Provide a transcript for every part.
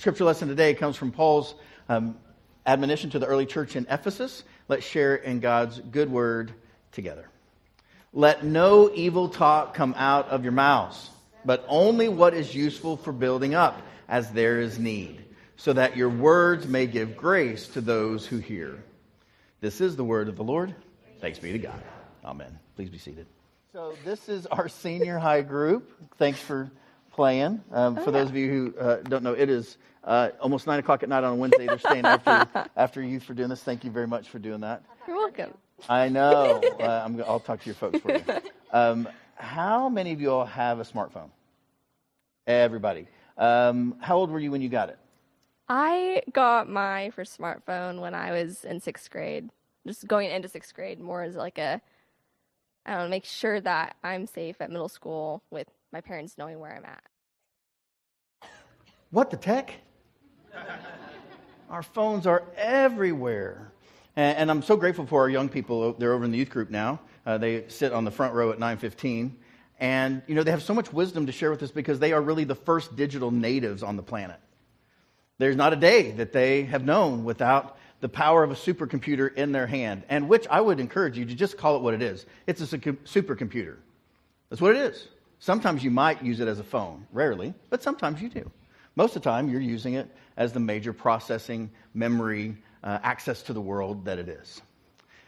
scripture lesson today comes from Paul's um, admonition to the early church in Ephesus. Let's share in God's good word together. Let no evil talk come out of your mouths, but only what is useful for building up, as there is need, so that your words may give grace to those who hear. This is the word of the Lord. Thanks be to God. Amen. Please be seated. So, this is our senior high group. Thanks for playing. Um, oh, for yeah. those of you who uh, don't know, it is uh, almost 9 o'clock at night on a Wednesday. They're staying after, after youth for doing this. Thank you very much for doing that. You're welcome. I know. Uh, i will talk to your folks for you. Um, how many of you all have a smartphone? Everybody. Um, how old were you when you got it? I got my first smartphone when I was in sixth grade. Just going into sixth grade, more as like a, I don't know, make sure that I'm safe at middle school with my parents knowing where I'm at. What the tech? our phones are everywhere. And, and, I'm so grateful for our young people. They're over in the youth group now. Uh, they sit on the front row at 915. And, you know, they have so much wisdom to share with us because they are really the first digital natives on the planet. There's not a day that they have known without the power of a supercomputer in their hand, and which I would encourage you to just call it what it is. It's a supercomputer. That's what it is. Sometimes you might use it as a phone, rarely, but sometimes you do. Most of the time, you're using it as the major processing memory uh, access to the world that it is.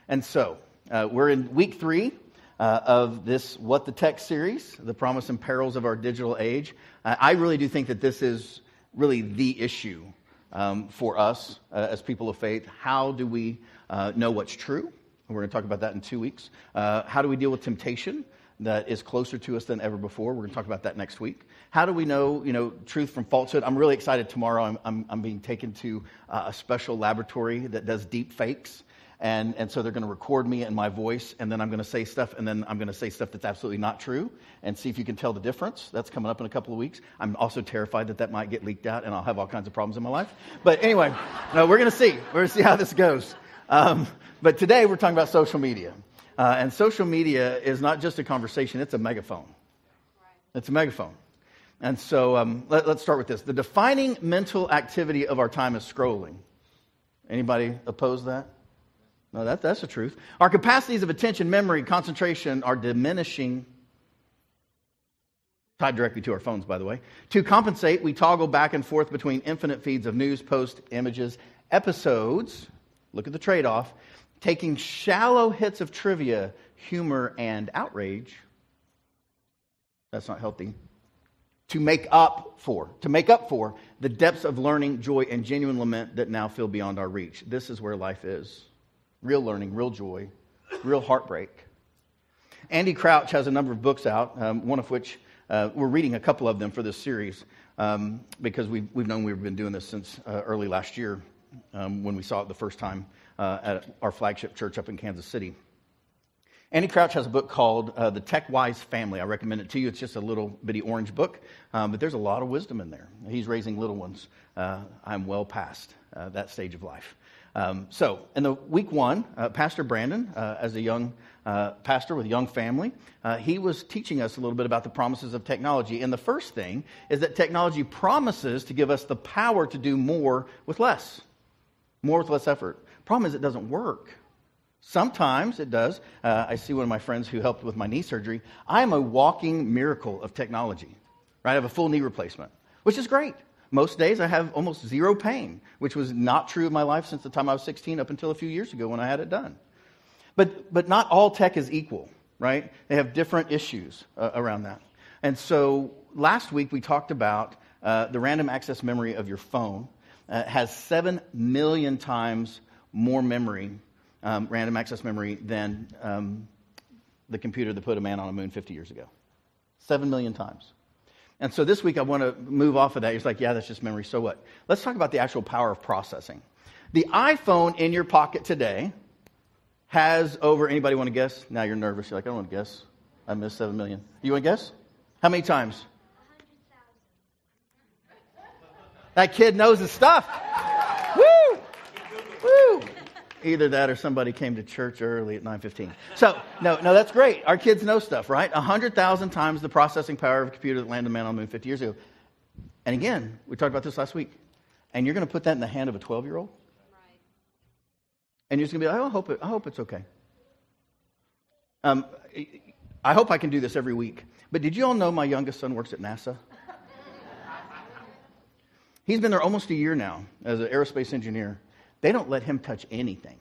And so, uh, we're in week three uh, of this What the Tech series, the promise and perils of our digital age. Uh, I really do think that this is really the issue um, for us uh, as people of faith. How do we uh, know what's true? We're going to talk about that in two weeks. how do we deal with temptation? That is closer to us than ever before. We're going to talk about that next week. How do we know, you know, truth from falsehood? I'm really excited. Tomorrow, I'm, I'm, I'm being taken to uh, a special laboratory that does deep fakes. And, and so they're going to record me and my voice, and then I'm going to say stuff, and then I'm going to say stuff that's absolutely not true, and see if you can tell the difference. That's coming up in a couple of weeks. I'm also terrified that that might get leaked out, and I'll have all kinds of problems in my life. But anyway, no, we're going to see. We're going to see how this goes. Um, but today we're talking about social media. Uh, and social media is not just a conversation, it's a megaphone. It's a megaphone. And so um, let, us start with this. The defining mental activity of our time is scrolling. Anybody oppose that? No, that, that's the truth. Our capacities of attention, memory, concentration are diminishing. Tied directly to our phones, by the way. To compensate, we toggle back and forth between infinite feeds of news, posts, images, episodes. Look at the trade off taking shallow hits of trivia, humor, and outrage. That's not healthy. To make up for, to make up for the depths of learning, joy, and genuine lament that now feel beyond our reach. This is where life is. Real learning, real joy, real heartbreak. Andy Crouch has a number of books out, um, one of which uh, we're reading a couple of them for this series um, because we've, we've known we've been doing this since uh, early last year um, when we saw it the first time uh, at our flagship church up in Kansas City. Andy Crouch has a book called uh, The Tech Wise Family. I recommend it to you. It's just a little bitty orange book, um, but there's a lot of wisdom in there. He's raising little ones. Uh, I'm well past uh, that stage of life. Um, so, in the week one, uh, Pastor Brandon, uh, as a young uh, pastor with a young family, he was teaching us a little bit about the promises of technology. And the first thing is that technology promises to give us the power to do more with less, more with less effort. Problem is, it doesn't work. Sometimes it does. Uh, I see one of my friends who helped with my knee surgery. I am a walking miracle of technology. Right? I have a full knee replacement, which is great. Most days I have almost zero pain, which was not true of my life since the time I was 16 up until a few years ago when I had it done. But, but not all tech is equal, right? They have different issues uh, around that. And so last week we talked about uh, the random access memory of your phone uh, has 7 million times more memory, um, random access memory, than um, the computer that put a man on the moon 50 years ago. Seven million times. And so this week I want to move off of that. He's like, yeah, that's just memory. So what? Let's talk about the actual power of processing. The iPhone in your pocket today has over, anybody want to guess? Now you're nervous. You're like, I don't want to guess. I missed 7 million. You want to guess? How many times? That kid knows his stuff. Either that or somebody came to church early at 9:15. So, no, no, that's great. Our kids know stuff, right? 100,000 times the processing power of a computer that landed man on the moon 50 years ago. And again, we talked about this last week. And you're going to put that in the hand of a 12 year old? Right. And you're just going to be like, oh, I hope, it, I hope it's okay. Um, I hope I can do this every week. But did you all know my youngest son works at NASA? He's been there almost a year now as an aerospace engineer. They don't let him touch anything.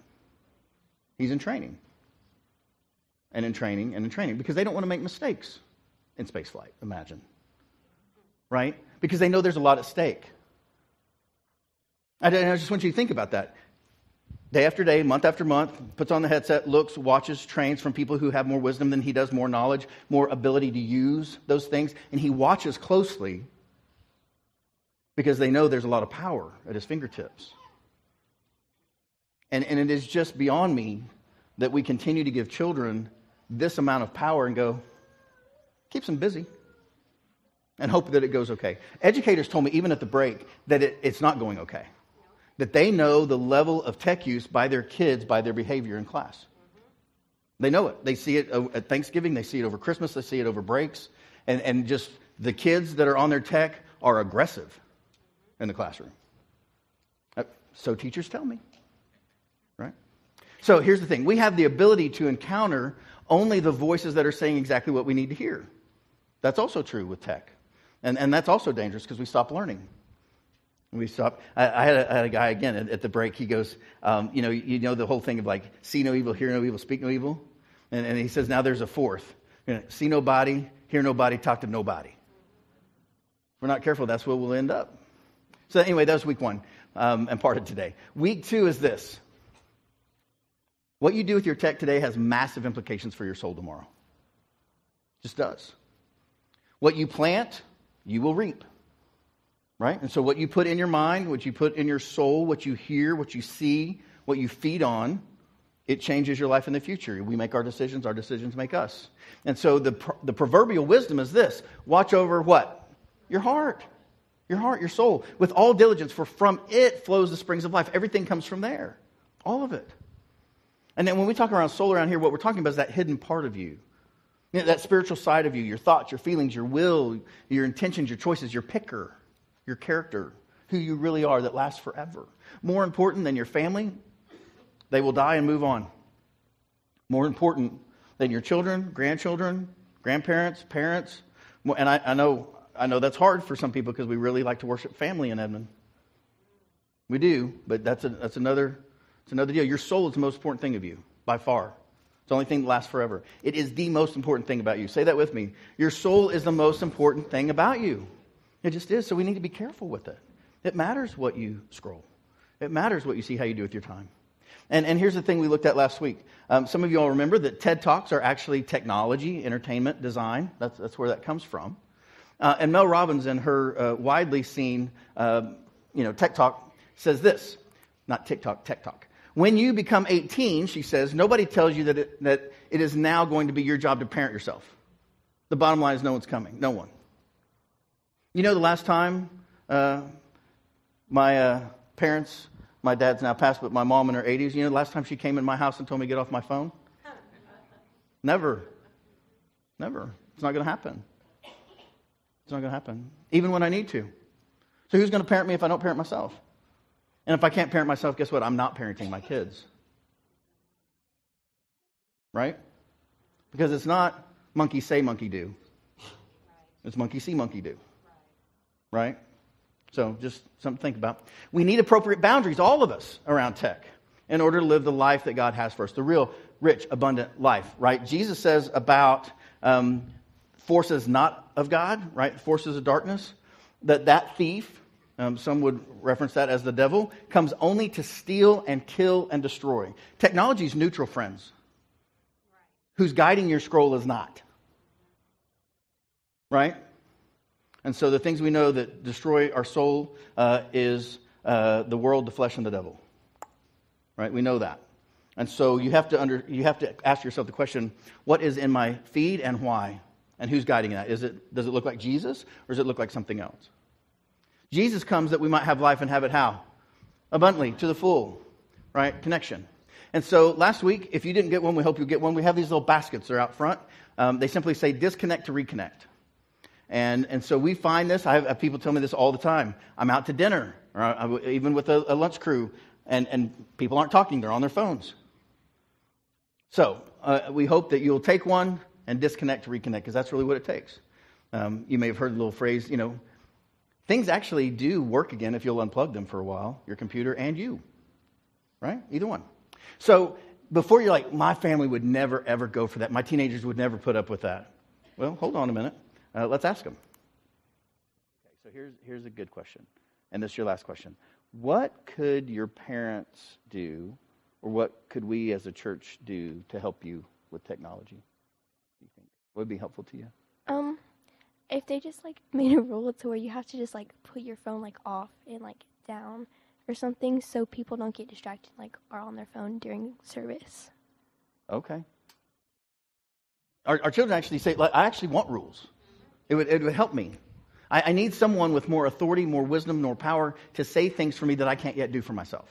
He's in training. And in training and in training because they don't want to make mistakes in spaceflight, imagine. Right? Because they know there's a lot at stake. I just want you to think about that day after day, month after month, puts on the headset, looks, watches, trains from people who have more wisdom than he does, more knowledge, more ability to use those things, and he watches closely because they know there's a lot of power at his fingertips. And, and it is just beyond me that we continue to give children this amount of power and go, keeps them busy and hope that it goes okay. Educators told me, even at the break, that it, it's not going okay that they know the level of tech use by their kids by their behavior in class. They know it. They see it at Thanksgiving, they see it over Christmas, they see it over breaks. And, and just the kids that are on their tech are aggressive in the classroom. Uh, so teachers tell me? So here's the thing we have the ability to encounter only the voices that are saying exactly what we need to hear. That's also true with tech. And, and that's also dangerous because we stop learning. We stopped. I, I, had a, I, had a, guy again at, at the break. He goes, um, you know, you know the whole thing of like see no evil, hear no evil, speak no evil, and, and he says now there's a fourth. You know, see nobody, hear nobody, talk to nobody. If we're not careful, that's where we'll end up. So anyway, that was week one um, and part of today. Week two is this: what you do with your tech today has massive implications for your soul tomorrow. Just does. What you plant, you will reap right? And so, what you put in your mind, what you put in your soul, what you hear, what you see, what you feed on, it changes your life in the future. We make our decisions, our decisions make us. And so, the, the proverbial wisdom is this watch over what? Your heart. Your heart, your soul, with all diligence, for from it flows the springs of life. Everything comes from there. All of it. And then when we talk around soul around here, what we're talking about is that hidden part of you. that spiritual side of you, your thoughts, your feelings, your will, your intentions, your choices, your picker your character, who you really are that lasts forever. More important than your family, they will die and move on. More important than your children, grandchildren, grandparents, parents. And I, I know, I know that's hard for some people because we really like to worship family in Edmond. We do, but that's, a, that's another, it's another deal. Your soul is the most important thing of you, by far. It's the only thing that lasts forever. It is the most important thing about you. Say that with me. Your soul is the most important thing about you. It just is. So we need to be careful with it. It matters what you scroll, it matters what you see, how you do with your time. And, and here's the thing we looked at last week. Um, some of you all remember that TED Talks are actually technology, entertainment, design. That's, that's where that comes from. Uh, and Mel Robbins, in her uh, widely seen uh, you know, Tech Talk, says this not TikTok, Tech Talk. When you become 18, she says, nobody tells you that it, that it is now going to be your job to parent yourself. The bottom line is no one's coming. No one. You know, the last time uh, my uh, parents, my dad's now passed, but my mom in her 80s, you know, the last time she came in my house and told me to get off my phone? Never. Never. It's not going to happen. It's not going to happen, even when I need to. So, who's going to parent me if I don't parent myself? And if I can't parent myself, guess what? I'm not parenting my kids. Right? Because it's not monkey say, monkey do. It's monkey see, monkey do right? So just something to think about. We need appropriate boundaries, all of us, around tech in order to live the life that God has for us, the real, rich, abundant life, right? Jesus says about um, forces not of God, right? Forces of darkness, that that thief, um, some would reference that as the devil, comes only to steal and kill and destroy. Technology is neutral, friends. Who's guiding your scroll is not. Right? And so the things we know that destroy our soul uh, is uh, the world, the flesh, and the devil. Right? We know that. And so you have, to under, you have to ask yourself the question what is in my feed and why? And who's guiding that? Is it, does it look like Jesus or does it look like something else? Jesus comes that we might have life and have it how? Abundantly, to the full, right? Connection. And so last week, if you didn't get one, we hope you get one. We have these little baskets. They're out front. Um, they simply say disconnect to reconnect. And, and so we find this. I have people tell me this all the time. I'm out to dinner, or I, even with a, a lunch crew, and, and people aren't talking, they're on their phones. So uh, we hope that you'll take one and disconnect to reconnect, because that's really what it takes. Um, you may have heard the little phrase, you know, things actually do work again if you'll unplug them for a while, your computer and you, right? Either one. So before you're like, my family would never, ever go for that. My teenagers would never put up with that. Well, hold on a minute. Uh, let's ask them. Okay, so here's, here's a good question. And this is your last question. What could your parents do, or what could we as a church do to help you with technology? Do you think would be helpful to you? If they just like made a rule to where you have to just like put your phone like off and like down or something so people don't get distracted like are on their phone during service. Okay. Our, our children actually say, like, I actually want rules. It would, it would help me. I, I need someone with more authority, more wisdom, more power to say things for me that I can't yet do for myself.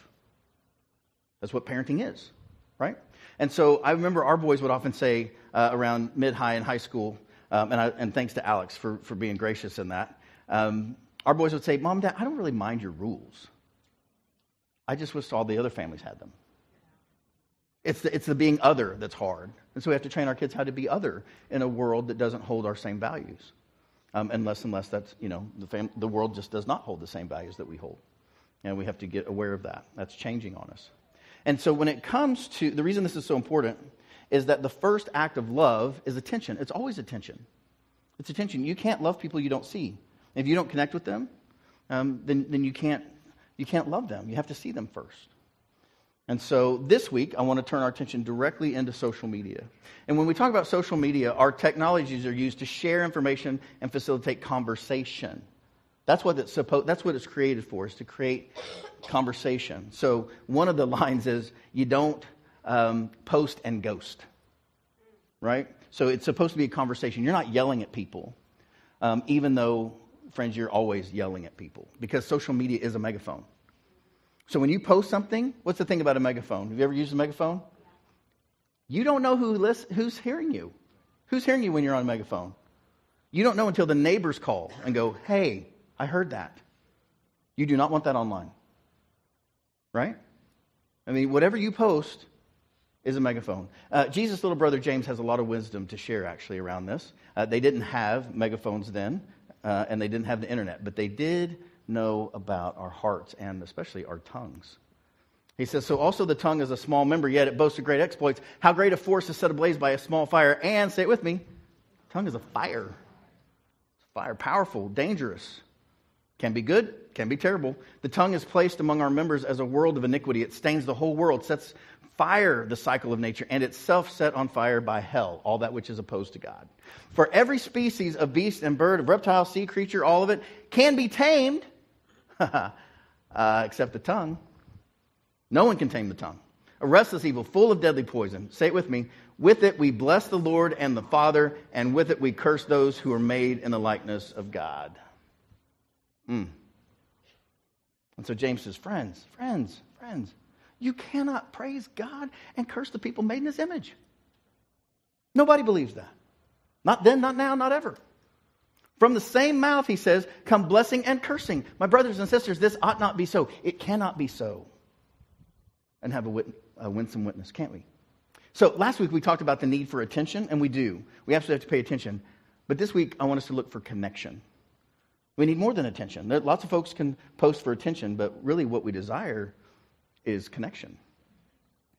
That's what parenting is, right? And so I remember our boys would often say uh, around mid high and high school, um, and, I, and, thanks to Alex for, for being gracious in that, um, our boys would say, Mom, Dad, I don't really mind your rules. I just wish all the other families had them. It's the, it's the being other that's hard. And so we have to train our kids how to be other in a world that doesn't hold our same values. Um, and less and less that's, you know, the, fam- the world just does not hold the same values that we hold. And we have to get aware of that. That's changing on us. And so when it comes to the reason this is so important is that the first act of love is attention. It's always attention. It's attention. You can't love people you don't see. If you don't connect with them, um, then, then you, can't, you can't love them. You have to see them first. And so this week, I want to turn our attention directly into social media. And when we talk about social media, our technologies are used to share information and facilitate conversation. That's what it's that's what it's created for, is to create conversation. So one of the lines is you don't um, post and ghost, right? So it's supposed to be a conversation. You're not yelling at people, um, even though, friends, you're always yelling at people because social media is a megaphone. So when you post something, what's the thing about a megaphone? Have you ever used a megaphone? You don't know who who's hearing you. Who's hearing you when you're on a megaphone? You don't know until the neighbors call and go, hey, I heard that. You do not want that online. Right? I mean, whatever you post is a megaphone. Uh, Jesus' little brother James has a lot of wisdom to share actually around this. Uh, they didn't have megaphones then, uh, and they didn't have the internet, but they did know about our hearts and especially our tongues. He says, So also the tongue is a small member, yet it boasts of great exploits. How great a force is set ablaze by a small fire. And, say it with me, tongue is a fire. Fire, powerful, dangerous. Can be good, can be terrible. The tongue is placed among our members as a world of iniquity. It stains the whole world, sets fire the cycle of nature, and itself set on fire by hell, all that which is opposed to God. For every species of beast and bird, of reptile, sea creature, all of it can be tamed uh, except the tongue. No one can tame the tongue. A restless evil, full of deadly poison. Say it with me. With it we bless the Lord and the Father, and with it we curse those who are made in the likeness of God. Mm. And so James says, Friends, friends, friends, you cannot praise God and curse the people made in his image. Nobody believes that. Not then, not now, not ever. From the same mouth, he says, come blessing and cursing. My brothers and sisters, this ought not be so. It cannot be so. And have a, wit- a winsome witness, can't we? So last week we talked about the need for attention, and we do. We absolutely have to pay attention. But this week I want us to look for connection. We need more than attention. Lots of folks can post for attention, but really what we desire is connection.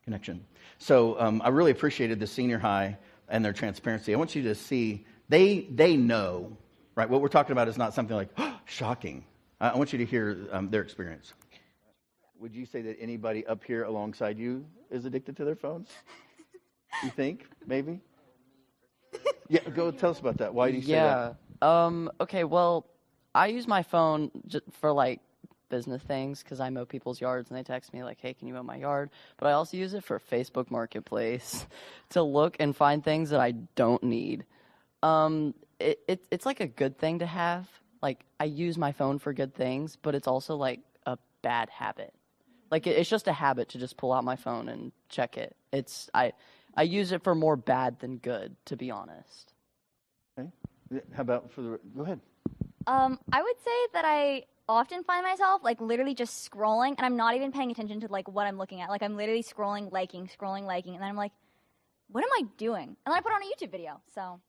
Connection. So um, I really appreciated the senior high and their transparency. I want you to see they they know right? What we're talking about is not something like oh, shocking. I want you to hear um, their experience. Would you say that anybody up here alongside you is addicted to their phones? You think maybe? Yeah, go tell us about that. Why do you say yeah. that? Um. Okay. Well, I use my phone for like business things because I mow people's yards and they text me like, "Hey, can you mow my yard?" But I also use it for Facebook Marketplace to look and find things that I don't need. Um, it, it, it's like a good thing to have. Like I use my phone for good things, but it's also like a bad habit. Like it, it's just a habit to just pull out my phone and check it. It's I I use it for more bad than good, to be honest. Okay. How about for the. Go ahead. Um, I would say that I often find myself like literally just scrolling, and I'm not even paying attention to like what I'm looking at. Like I'm literally scrolling, liking, scrolling, liking, and then I'm like, what am I doing? And then I put on a YouTube video. So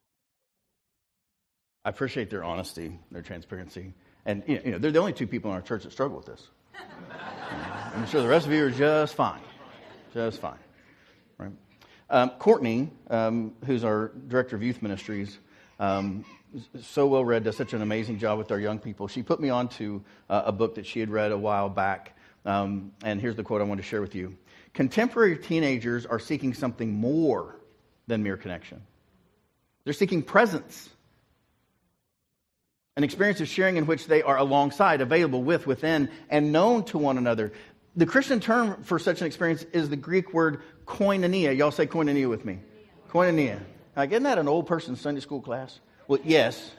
I appreciate their honesty, their transparency. And you know, they're the only two people in our church that struggle with this. I'm sure the rest of you are just fine. Just fine. Right? Um, Courtney, um, who's our director of youth ministries, um, so well read, does such an amazing job with our young people. She put me on to uh, a book that she had read a while back. Um, and here's the quote I want to share with you Contemporary teenagers are seeking something more than mere connection, they're seeking presence an experience of sharing in which they are alongside, available with, within, and known to one another. The Christian term for such an experience is the Greek word koinonia. Y'all say koinonia with me. Koinonia. Like, isn't that an old person's Sunday school class? Well, yes,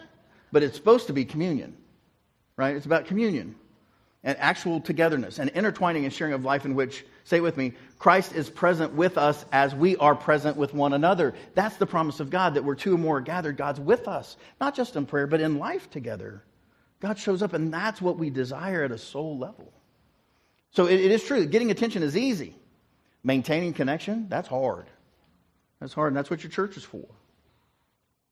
but it's supposed to be communion, right? It's about communion and actual togetherness and intertwining and sharing of life in which, say with me, Christ is present with us as we are present with one another. That's the promise of God that we're two or more gathered, God's with us, not just in prayer, but in life together. God shows up, and that's what we desire at a soul level. So it, it is true getting attention is easy. Maintaining connection, that's hard. That's hard, and that's what your church is for.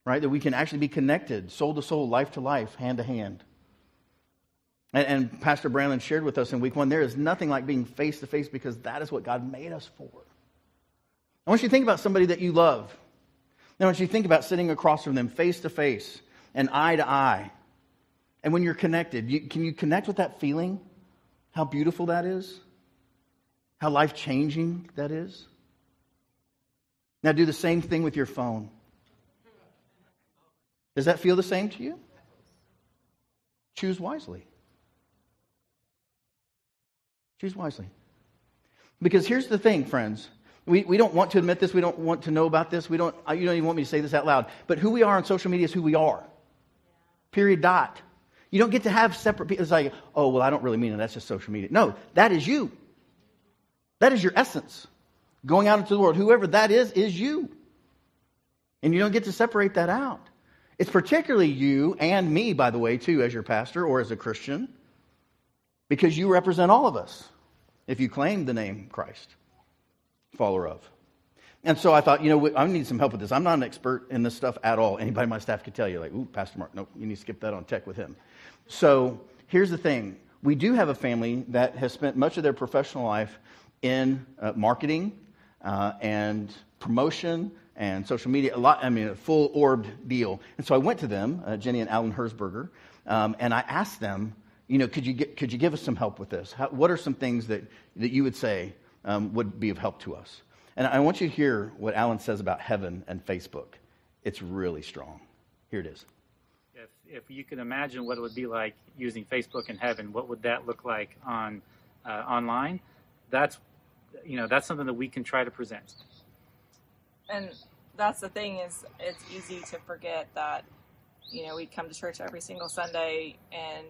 Right? That we can actually be connected, soul to soul, life to life, hand to hand. And, and Pastor Brandon shared with us in week one there is nothing like being face to face because that is what God made us for. I want you to think about somebody that you love. I want you to think about sitting across from them face to face and eye to eye. And when you're connected, you, can you connect with that feeling? How beautiful that is? How life changing that is? Now do the same thing with your phone. Does that feel the same to you? Choose wisely. Choose wisely. Because here's the thing, friends. We, we don't want to admit this. We don't want to know about this. We don't, you don't even want me to say this out loud. But who we are on social media is who we are. Period. Dot. You don't get to have separate people. It's like, oh, well, I don't really mean it. That's just social media. No, that is you. That is your essence. Going out into the world, whoever that is, is you. And you don't get to separate that out. It's particularly you and me, by the way, too, as your pastor or as a Christian, because you represent all of us if you claim the name Christ, follower of. And so I thought, you know, I need some help with this. I'm not an expert in this stuff at all. Anybody on my staff could tell you, like, ooh, Pastor Mark, nope, you need to skip that on tech with him. So here's the thing we do have a family that has spent much of their professional life in uh, marketing uh, and promotion and social media, a lot, I mean, a full orbed deal. And so I went to them, uh, Jenny and Alan Herzberger, um, and I asked them, you know, could you, get, could you give us some help with this? How, what are some things that, that you would say um, would be of help to us? And I want you to hear what Alan says about heaven and Facebook. It's really strong. Here it is. If, if you can imagine what it would be like using Facebook in heaven, what would that look like on uh, online? That's you know that's something that we can try to present. And that's the thing is it's easy to forget that you know we come to church every single Sunday and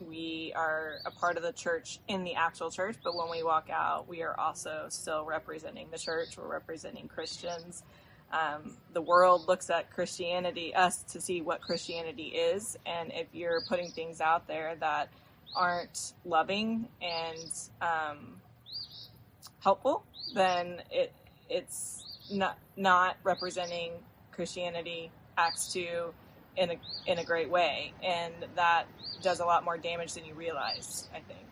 we are a part of the church in the actual church, but when we walk out, we are also still representing the church. We're representing Christians. Um, the world looks at Christianity, us, to see what Christianity is. And if you're putting things out there that aren't loving and um, helpful, then it it's not not representing Christianity. Acts two in a in a great way, and that does a lot more damage than you realize. I think.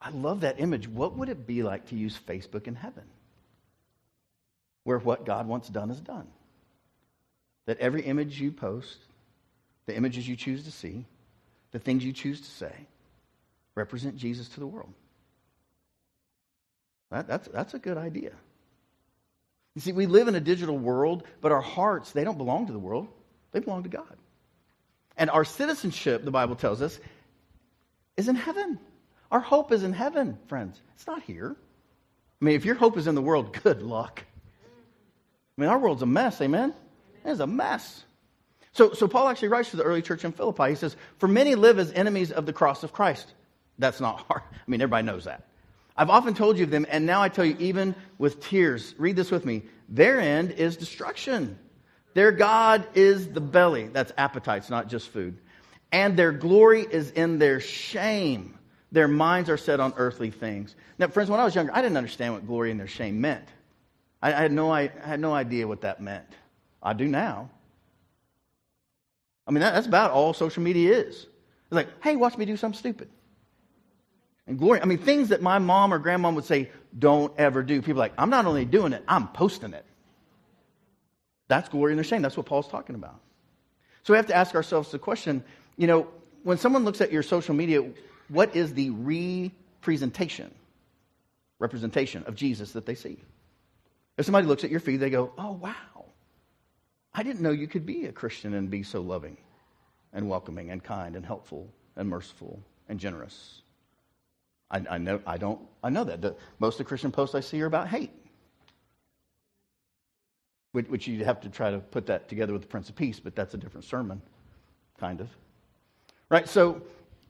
I love that image. What would it be like to use Facebook in heaven? Where what God wants done is done. That every image you post, the images you choose to see, the things you choose to say, represent Jesus to the world. That, that's, that's a good idea. You see, we live in a digital world, but our hearts, they don't belong to the world, they belong to God. And our citizenship, the Bible tells us, is in heaven. Our hope is in heaven, friends. It's not here. I mean, if your hope is in the world, good luck. I mean, our world's a mess, amen? It's a mess. So, so Paul actually writes to the early church in Philippi. He says, For many live as enemies of the cross of Christ. That's not hard. I mean, everybody knows that. I've often told you of them, and now I tell you even with tears. Read this with me. Their end is destruction, Their God is the belly. That's appetites, not just food. And their glory is in their shame. Their minds are set on earthly things. Now, friends, when I was younger, I didn't understand what glory and their shame meant. I, had, no, I had no idea what that meant. I do now. I mean, that, that's about all social media is. It's like, hey, watch me do something stupid. And glory, I mean, things that my mom or grandmom would say, don't ever do. People like, I'm not only doing it, I'm posting it. That's glory and their shame. That's what Paul's talking about. So we have to ask ourselves the question you know, when someone looks at your social media, what is the representation, representation of Jesus that they see? If somebody looks at your feed, they go, oh, wow, I didn't know you could be a Christian and be so loving and welcoming and kind and helpful and merciful and generous. I, I know, I don't, I know that. The, most of the Christian posts I see are about hate which, which you have to try to put that together with the Prince of Peace, but that's a different sermon, kind of. Right? So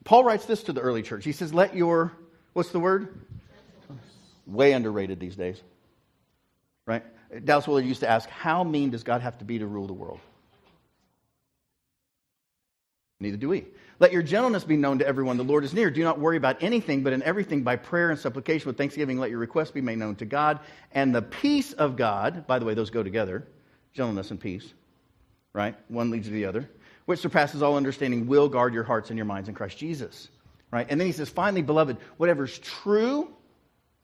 Paul writes this to the early church. He says, Let your, what's the word? Way underrated these days. Right? Dallas Willard used to ask, How mean does God have to be to rule the world? Neither do we. Let your gentleness be known to everyone. The Lord is near. Do not worry about anything, but in everything by prayer and supplication with thanksgiving, let your requests be made known to God. And the peace of God, by the way, those go together gentleness and peace, right? One leads to the other, which surpasses all understanding, will guard your hearts and your minds in Christ Jesus, right? And then he says, finally, beloved, whatever's true,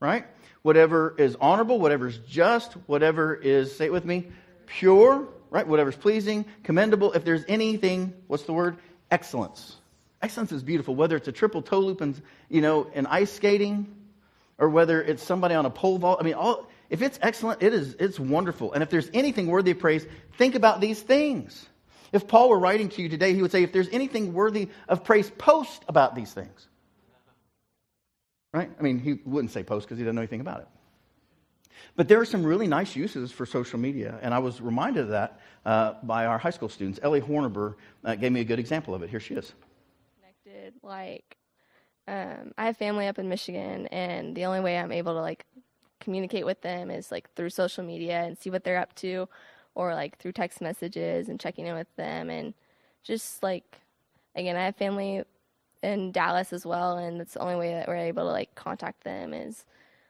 right? Whatever is honorable, whatever is just, whatever is, say it with me, pure, right? Whatever's pleasing, commendable. If there's anything, what's the word? Excellence Excellence is beautiful, whether it's a triple toe loop and, you know, in ice skating or whether it's somebody on a pole vault. I mean, all, if it's excellent, it is, it's wonderful. And if there's anything worthy of praise, think about these things. If Paul were writing to you today, he would say, if there's anything worthy of praise, post about these things. Right? I mean, he wouldn't say post because he doesn't know anything about it. But there are some really nice uses for social media, and I was reminded of that uh, by our high school students. Ellie Hornaber uh, gave me a good example of it. Here she is connected. Like, um, I have family up in Michigan, and the only way I'm able to like communicate with them is like through social media and see what they're up to, or like through text messages and checking in with them, and just like, again, I have family in Dallas as well, and that's the only way that we're able to like contact them is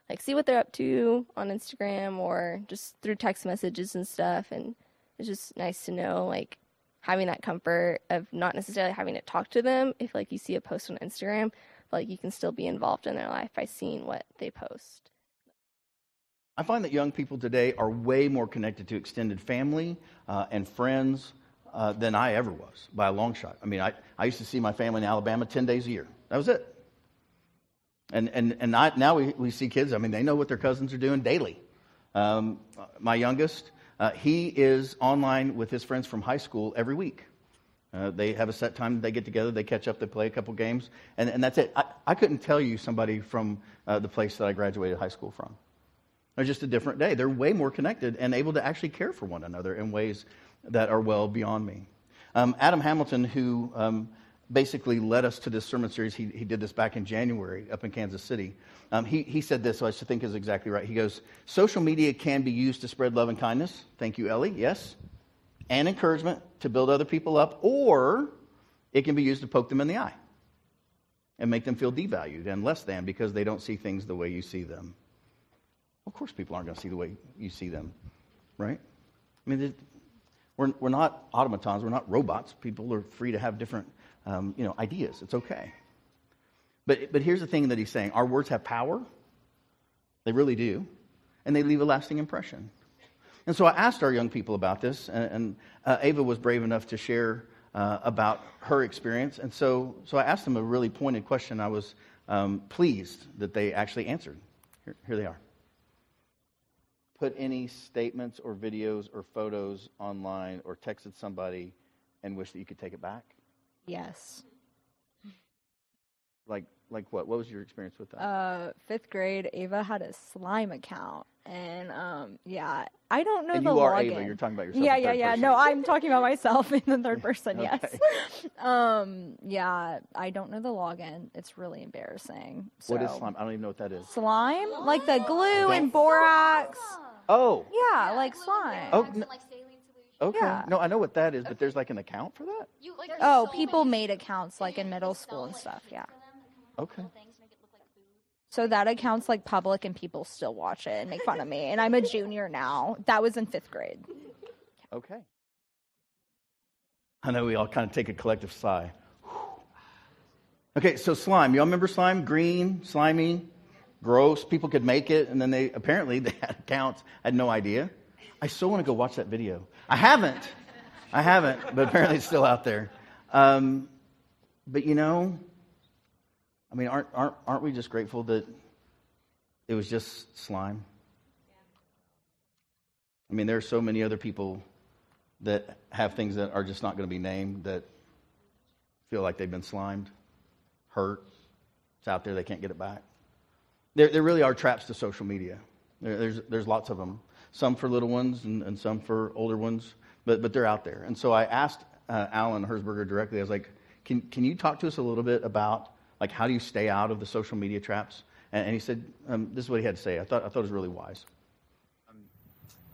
like see what they're up to on Instagram or just through text messages and stuff, and it's just nice to know like having that comfort of not necessarily having to talk to them if like you see a post on Instagram, but like you can still be involved in their life by seeing what they post. I find that young people today are way more connected to extended family uh, and friends uh, than I ever was by a long shot. I mean, I, I used to see my family in Alabama 10 days a year. That was it. And, and, and I, now we, we see kids, I mean, they know what their cousins are doing daily. Um, my youngest, uh, he is online with his friends from high school every week. Uh, they have a set time they get together, they catch up, they play a couple games, and, and that's it. I, I couldn't tell you somebody from uh, the place that I graduated high school from. It's just a different day. They're way more connected and able to actually care for one another in ways that are well beyond me. Um, Adam Hamilton, who um, basically led us to this sermon series. He, he did this back in January up in Kansas City. Um, he, he said this, so I think is exactly right. He goes, Social media can be used to spread love and kindness. Thank you, Ellie. Yes. And encouragement to build other people up, or it can be used to poke them in the eye and make them feel devalued and less than because they don't see things the way you see them. Of course, people aren't going to see the way you see them, right? I mean, we're, we're not automatons, we're not robots. People are free to have different um, you know, ideas. It's okay. But, but here's the thing that he's saying our words have power, they really do, and they leave a lasting impression. And so I asked our young people about this, and, and uh, Ava was brave enough to share uh, about her experience. And so, so I asked them a really pointed question. I was um, pleased that they actually answered. Here, here they are. Put any statements or videos or photos online or texted somebody and wish that you could take it back? Yes. Like, like what? What was your experience with that? Uh, fifth grade, Ava had a slime account, and um, yeah, I don't know and the you are login. Ava. You're talking about yourself. Yeah, in yeah, yeah. person. No, I'm talking about myself in the third person. Okay. Yes. Um, yeah, I don't know the login. It's really embarrassing. So. What is slime? I don't even know what that is. Slime, like the glue and borax. Oh. Yeah, like slime. Oh. n- Okay. Yeah. No, I know what that is, but there's like an account for that? Oh, people made accounts like in middle school and stuff. Yeah. Okay. So that account's like public and people still watch it and make fun of me. And I'm a junior now. That was in fifth grade. Okay. I know we all kind of take a collective sigh. Okay, so slime. Y'all remember slime? Green, slimy, gross. People could make it, and then they apparently they had accounts. I had no idea. I still want to go watch that video. I haven't. I haven't, but apparently it's still out there. Um, but you know, I mean, aren't, aren't, aren't we just grateful that it was just slime? I mean, there are so many other people that have things that are just not going to be named that feel like they've been slimed, hurt. It's out there, they can't get it back. There, there really are traps to social media. There, there's, there's lots of them, some for little ones and, and some for older ones, but, but they're out there. And so I asked uh, Alan Herzberger directly, I was like, can, can you talk to us a little bit about like how do you stay out of the social media traps? And, and he said, um, this is what he had to say. I thought, I thought it was really wise.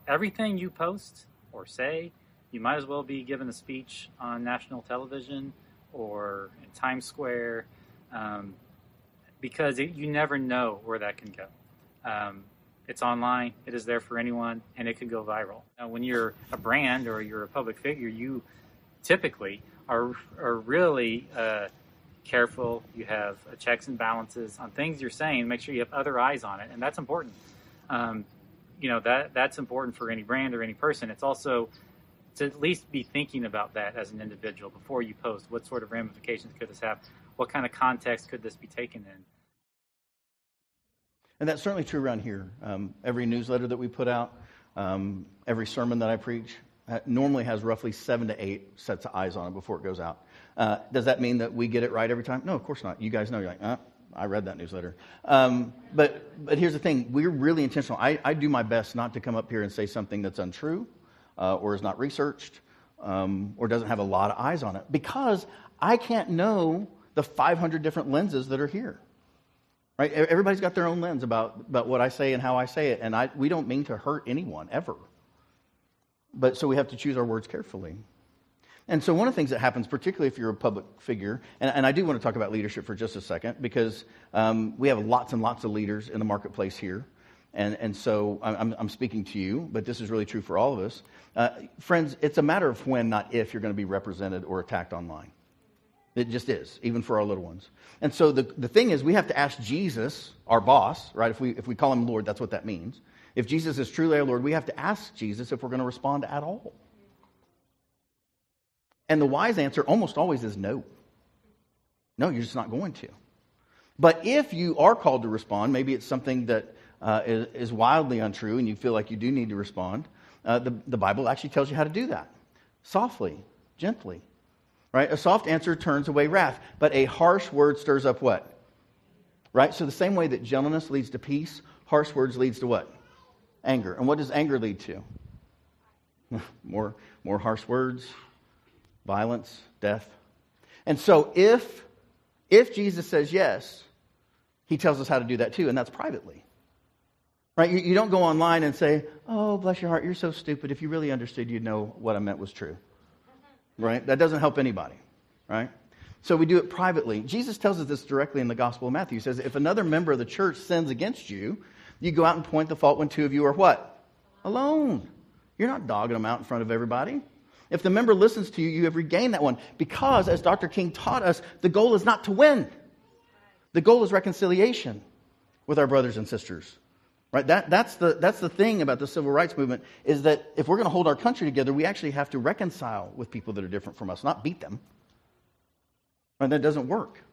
everything you post or say, you might as well be given a speech on national television or in Times Square, um, because it, you never know where that can go. Um, it's online; it is there for anyone, and it could go viral. Now, when you're a brand or you're a public figure, you typically are are really uh, careful. You have uh, checks and balances on things you're saying. Make sure you have other eyes on it, and that's important. Um, you know that that's important for any brand or any person. It's also to at least be thinking about that as an individual before you post. What sort of ramifications could this have? What kind of context could this be taken in? And that's certainly true around here. Um, every newsletter that we put out, um, every sermon that I preach, normally has roughly seven to eight sets of eyes on it before it goes out. Uh, does that mean that we get it right every time? No, of course not. You guys know, you're like, uh, I read that newsletter. Um, but, but here's the thing we're really intentional. I, I do my best not to come up here and say something that's untrue uh, or is not researched um, or doesn't have a lot of eyes on it because I can't know the 500 different lenses that are here. Right? Everybody's got their own lens about, about what I say and how I say it, and I, we don't mean to hurt anyone ever. But so we have to choose our words carefully. And so one of the things that happens, particularly if you're a public figure, and, and I do want to talk about leadership for just a second because um, we have lots and lots of leaders in the marketplace here. And, and so I'm, I'm speaking to you, but this is really true for all of us. Uh, friends, it's a matter of when, not if, you're going to be represented or attacked online. It just is, even for our little ones. And so the, the thing is, we have to ask Jesus, our boss, right? If we, if we call him Lord, that's what that means. If Jesus is truly our Lord, we have to ask Jesus if we're going to respond at all. And the wise answer almost always is no. No, you're just not going to. But if you are called to respond, maybe it's something that uh, is, is wildly untrue and you feel like you do need to respond, uh, the, the Bible actually tells you how to do that softly, gently. Right? A soft answer turns away wrath, but a harsh word stirs up what? Right? So the same way that gentleness leads to peace, harsh words leads to what? Anger. And what does anger lead to? more, more harsh words, violence, death. And so if if Jesus says yes, he tells us how to do that too, and that's privately. Right? You, you don't go online and say, Oh, bless your heart, you're so stupid. If you really understood, you'd know what I meant was true. Right? That doesn't help anybody. Right? So we do it privately. Jesus tells us this directly in the Gospel of Matthew. He says, If another member of the church sins against you, you go out and point the fault when two of you are what? Alone. You're not dogging them out in front of everybody. If the member listens to you, you have regained that one. Because, as Dr. King taught us, the goal is not to win. The goal is reconciliation with our brothers and sisters. Right? That, that's, the, that's the thing about the civil rights movement is that if we're going to hold our country together, we actually have to reconcile with people that are different from us, not beat them. And that doesn't work.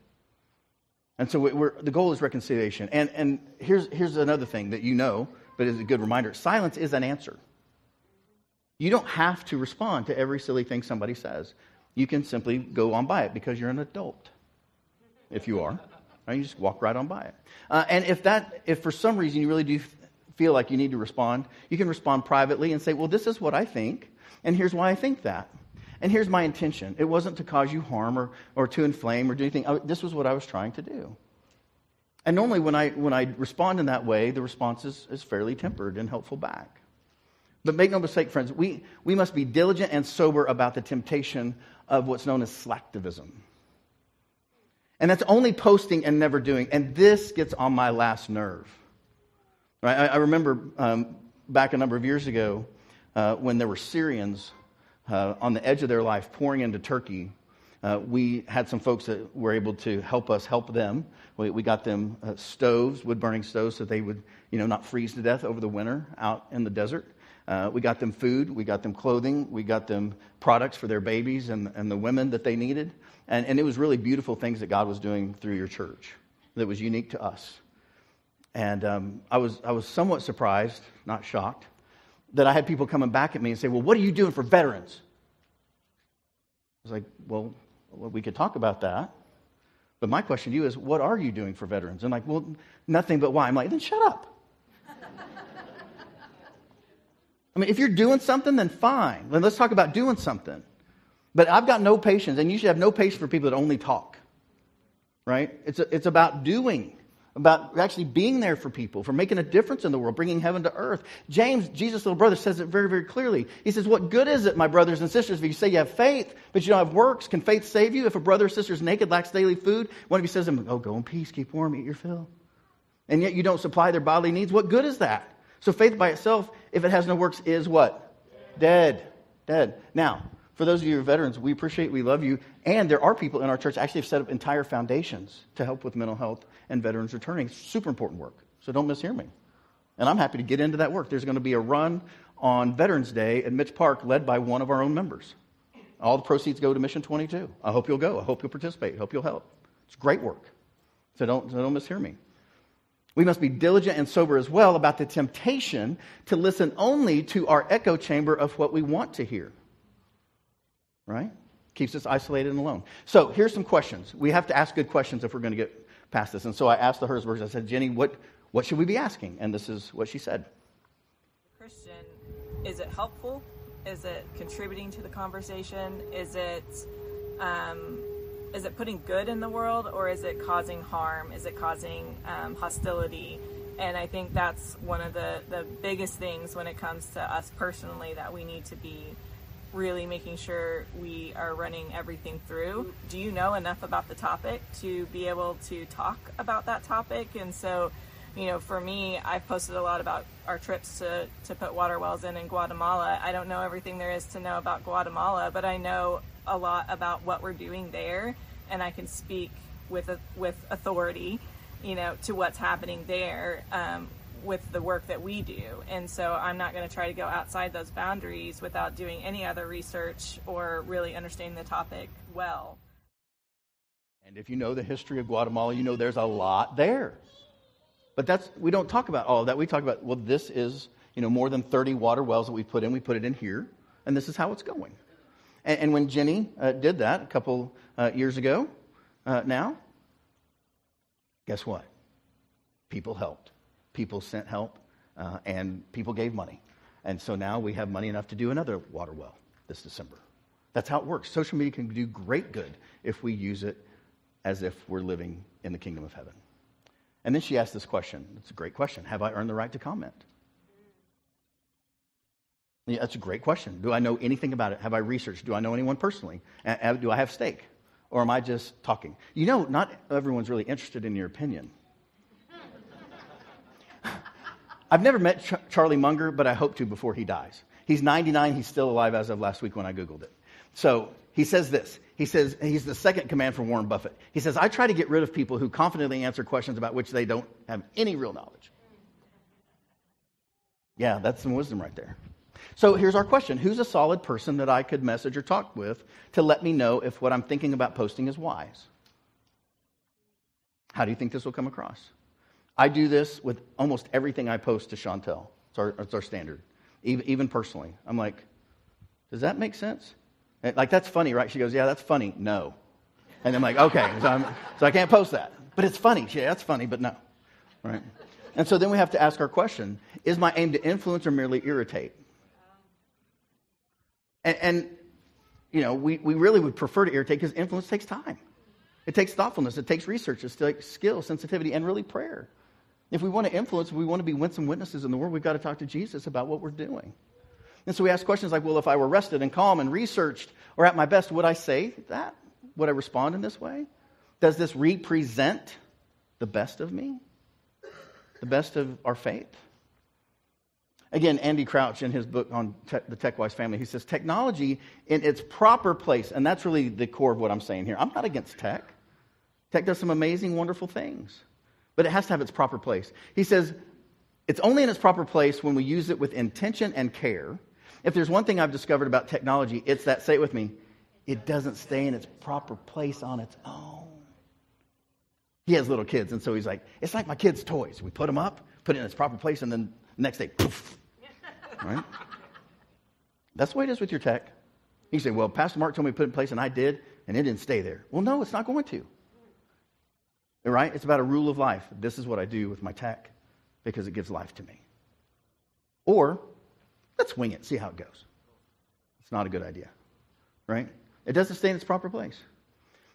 And so the goal is reconciliation. And, and here's, here's another thing that you know, but is a good reminder silence is an answer. You don't have to respond to every silly thing somebody says. You can simply go on by it because you're an adult. If you are, right? you just walk right on by it. Uh, and if that, if for some reason you really do feel like you need to respond, you can respond privately and say, "Well, this is what I think, and here's why I think that." And here's my intention. It wasn't to cause you harm or, or to inflame or do anything. I, this was what I was trying to do. And normally, when I, when I respond in that way, the response is, is fairly tempered and helpful back. But make no mistake, friends, we, we must be diligent and sober about the temptation of what's known as slacktivism. And that's only posting and never doing. And this gets on my last nerve. Right? I, I remember um, back a number of years ago uh, when there were Syrians uh, on the edge of their life pouring into Turkey. Uh, we had some folks that were able to help us help them. We, we got them uh, stoves, wood burning stoves, so they would, you know, not freeze to death over the winter out in the desert. Uh, we got them food, we got them clothing, we got them products for their babies and, and the women that they needed. And, and it was really beautiful things that God was doing through your church that was unique to us. And um, I, was, I was somewhat surprised, not shocked, that I had people coming back at me and say, Well, what are you doing for veterans? I was like, Well, well we could talk about that. But my question to you is, What are you doing for veterans? And like, Well, nothing but why? I'm like, Then shut up. I mean, if you're doing something, then fine. Then let's talk about doing something. But I've got no patience, and you should have no patience for people that only talk. Right? It's, a, it's about doing, about actually being there for people, for making a difference in the world, bringing heaven to earth. James, Jesus' little brother, says it very, very clearly. He says, What good is it, my brothers and sisters, if you say you have faith, but you don't have works? Can faith save you? If a brother or sister is naked, lacks daily food, one of you says to him, Oh, go in peace, keep warm, eat your fill. And yet you don't supply their bodily needs. What good is that? So faith by itself, if it has no works, is what? Dead. Dead. Now, for those of you who are veterans, we appreciate, we love you. And there are people in our church actually have set up entire foundations to help with mental health and veterans returning. Super important work. So don't mishear me. And I'm happy to get into that work. There's going to be a run on Veterans Day at Mitch Park led by one of our own members. All the proceeds go to Mission 22. I hope you'll go. I hope you'll participate. I hope you'll help. It's great work. So don't, so don't mishear me. We must be diligent and sober as well about the temptation to listen only to our echo chamber of what we want to hear right? Keeps us isolated and alone. So here's some questions. We have to ask good questions if we're going to get past this. And so I asked the Herzbergs, I said, Jenny, what, what should we be asking? And this is what she said. Christian, is it helpful? Is it contributing to the conversation? Is it um, is it putting good in the world or is it causing harm? Is it causing um, hostility? And I think that's one of the, the biggest things when it comes to us personally that we need to be really making sure we are running everything through. Do you know enough about the topic to be able to talk about that topic? And so, you know, for me, I've posted a lot about our trips to, to put water wells in in Guatemala. I don't know everything there is to know about Guatemala, but I know a lot about what we're doing there, and I can speak with a, with authority, you know, to what's happening there. Um, with the work that we do. And so I'm not going to try to go outside those boundaries without doing any other research or really understanding the topic well. And if you know the history of Guatemala, you know there's a lot there. But that's we don't talk about all of that. We talk about well, this is you know more than 30 water wells that we put in. We put it in here, and this is how it's going. And, and when Jenny uh, did that a couple uh, years ago, uh, now, guess what? People helped people sent help, uh, and people gave money. And so now we have money enough to do another water well this December. That's how it works. Social media can do great good if we use it as if we're living in the kingdom of heaven. And then she asked this question. It's a great question. Have I earned the right to comment? Yeah, that's a great question. Do I know anything about it? Have I researched? Do I know anyone personally? Do I have stake? Or am I just talking? You know, not everyone's really interested in your opinion. I've never met Ch- Charlie Munger, but I hope to before he dies. He's 99. He's still alive as of last week when I Googled it. So he says this. He says, he's the second command from Warren Buffett. He says, I try to get rid of people who confidently answer questions about which they don't have any real knowledge. Yeah, that's some wisdom right there. So here's our question Who's a solid person that I could message or talk with to let me know if what I'm thinking about posting is wise? How do you think this will come across? I do this with almost everything I post to Chantel. It's our, it's our standard, even, even personally. I'm like, does that make sense? Like, that's funny, right? She goes, yeah, that's funny. No. And I'm like, okay, so, so I can't post that. But it's funny. Yeah, that's funny, but no. Right? And so then we have to ask our question Is my aim to influence or merely irritate? And, and you know, we, we really would prefer to irritate because influence takes time. It takes thoughtfulness, it takes research, it takes skill, sensitivity, and really prayer. If we want to influence, if we want to be winsome witnesses in the world, we've got to talk to Jesus about what we're doing. And so we ask questions like, well, if I were rested and calm and researched or at my best, would I say that? Would I respond in this way? Does this represent the best of me? The best of our faith? Again, Andy Crouch in his book on te- the TechWise family, he says technology in its proper place, and that's really the core of what I'm saying here. I'm not against tech. Tech does some amazing, wonderful things, but it has to have its proper place. He says it's only in its proper place when we use it with intention and care. If there's one thing I've discovered about technology, it's that, say it with me, it doesn't stay in its proper place on its own. He has little kids, and so he's like, it's like my kids' toys. We put them up, put it in its proper place, and then the next day, poof. Right? That's the way it is with your tech. You say, well, Pastor Mark told me to put it in place, and I did, and it didn't stay there. Well, no, it's not going to. Right? It's about a rule of life. This is what I do with my tech because it gives life to me. Or let's wing it, see how it goes. It's not a good idea. Right? It doesn't stay in its proper place.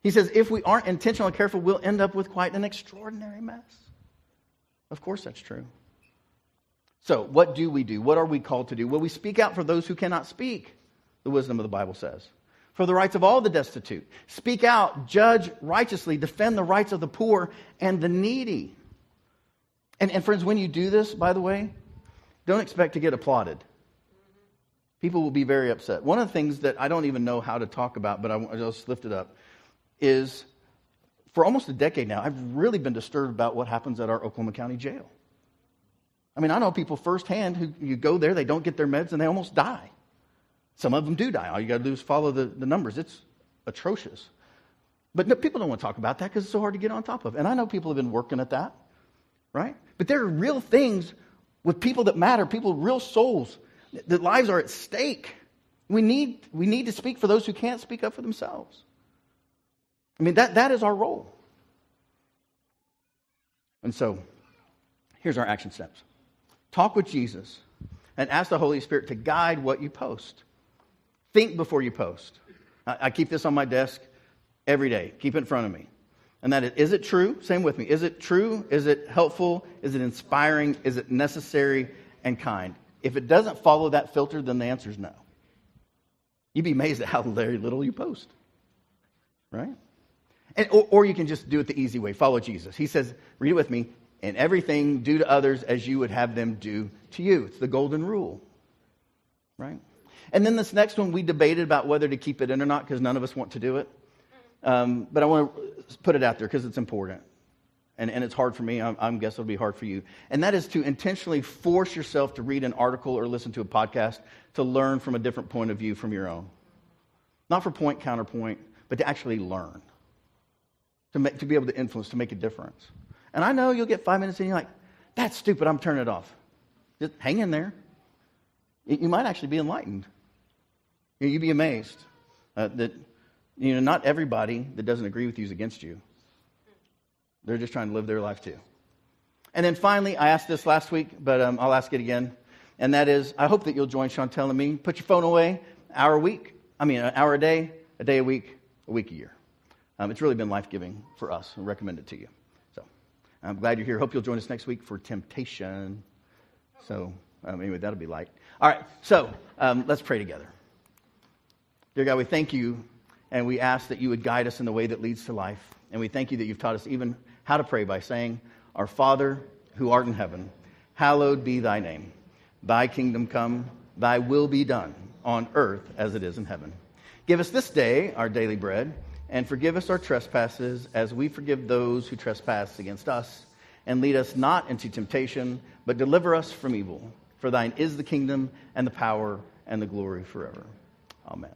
He says, if we aren't intentional and careful, we'll end up with quite an extraordinary mess. Of course, that's true. So, what do we do? What are we called to do? Well, we speak out for those who cannot speak, the wisdom of the Bible says. For the rights of all the destitute. Speak out, judge righteously, defend the rights of the poor and the needy. And, and friends, when you do this, by the way, don't expect to get applauded. People will be very upset. One of the things that I don't even know how to talk about, but I, I just lift it up, is for almost a decade now, I've really been disturbed about what happens at our Oklahoma County jail. I mean, I know people firsthand who you go there, they don't get their meds, and they almost die. Some of them do die. All you got to do is follow the, the numbers. It's atrocious. But no, people don't want to talk about that because it's so hard to get on top of. And I know people have been working at that, right? But there are real things with people that matter, people, real souls, that lives are at stake. We need, we need to speak for those who can't speak up for themselves. I mean, that, that is our role. And so, here's our action steps talk with Jesus and ask the Holy Spirit to guide what you post. Think before you post. I, I keep this on my desk every day, keep it in front of me. And that is, is it true? Same with me. Is it true? Is it helpful? Is it inspiring? Is it necessary and kind? If it doesn't follow that filter, then the answer is no. You'd be amazed at how very little you post. Right? And, or, or, you can just do it the easy way follow Jesus. He says, read it with me, and everything do to others as you would have them do to you. It's the golden rule. Right? And then this next one, we debated about whether to keep it in or not because none of us want to do it. Um, but I want to put it out there because it's important. And, and it's hard for me. I'm, I'm guess it'll be hard for you. And that is to intentionally force yourself to read an article or listen to a podcast to learn from a different point of view from your own. Not for point, counterpoint, but to actually learn to, make, to be able to influence, to make a difference. And I know you'll get five minutes and you're like, that's stupid, I'm turning it off. Just hang in there. You might actually be enlightened. You'd be amazed uh, that you know not everybody that doesn't agree with you is against you. They're just trying to live their life too. And then finally, I asked this last week, but um, I'll ask it again. And that is, I hope that you'll join Chantel and me. Put your phone away, hour a week. I mean, an hour a day, a day a week, a week a year. Um, it's really been life giving for us. I recommend it to you. So I'm glad you're here. Hope you'll join us next week for temptation. So um, anyway, that'll be light. All right. So um, let's pray together. Dear God, we thank you and we ask that you would guide us in the way that leads to life. And we thank you that you've taught us even how to pray by saying, Our Father who art in heaven, hallowed be thy name. Thy kingdom come, thy will be done on earth as it is in heaven. Give us this day our daily bread and forgive us our trespasses as we forgive those who trespass against us. And lead us not into temptation, but deliver us from evil. For thine is the kingdom and the power and the glory forever. Amen.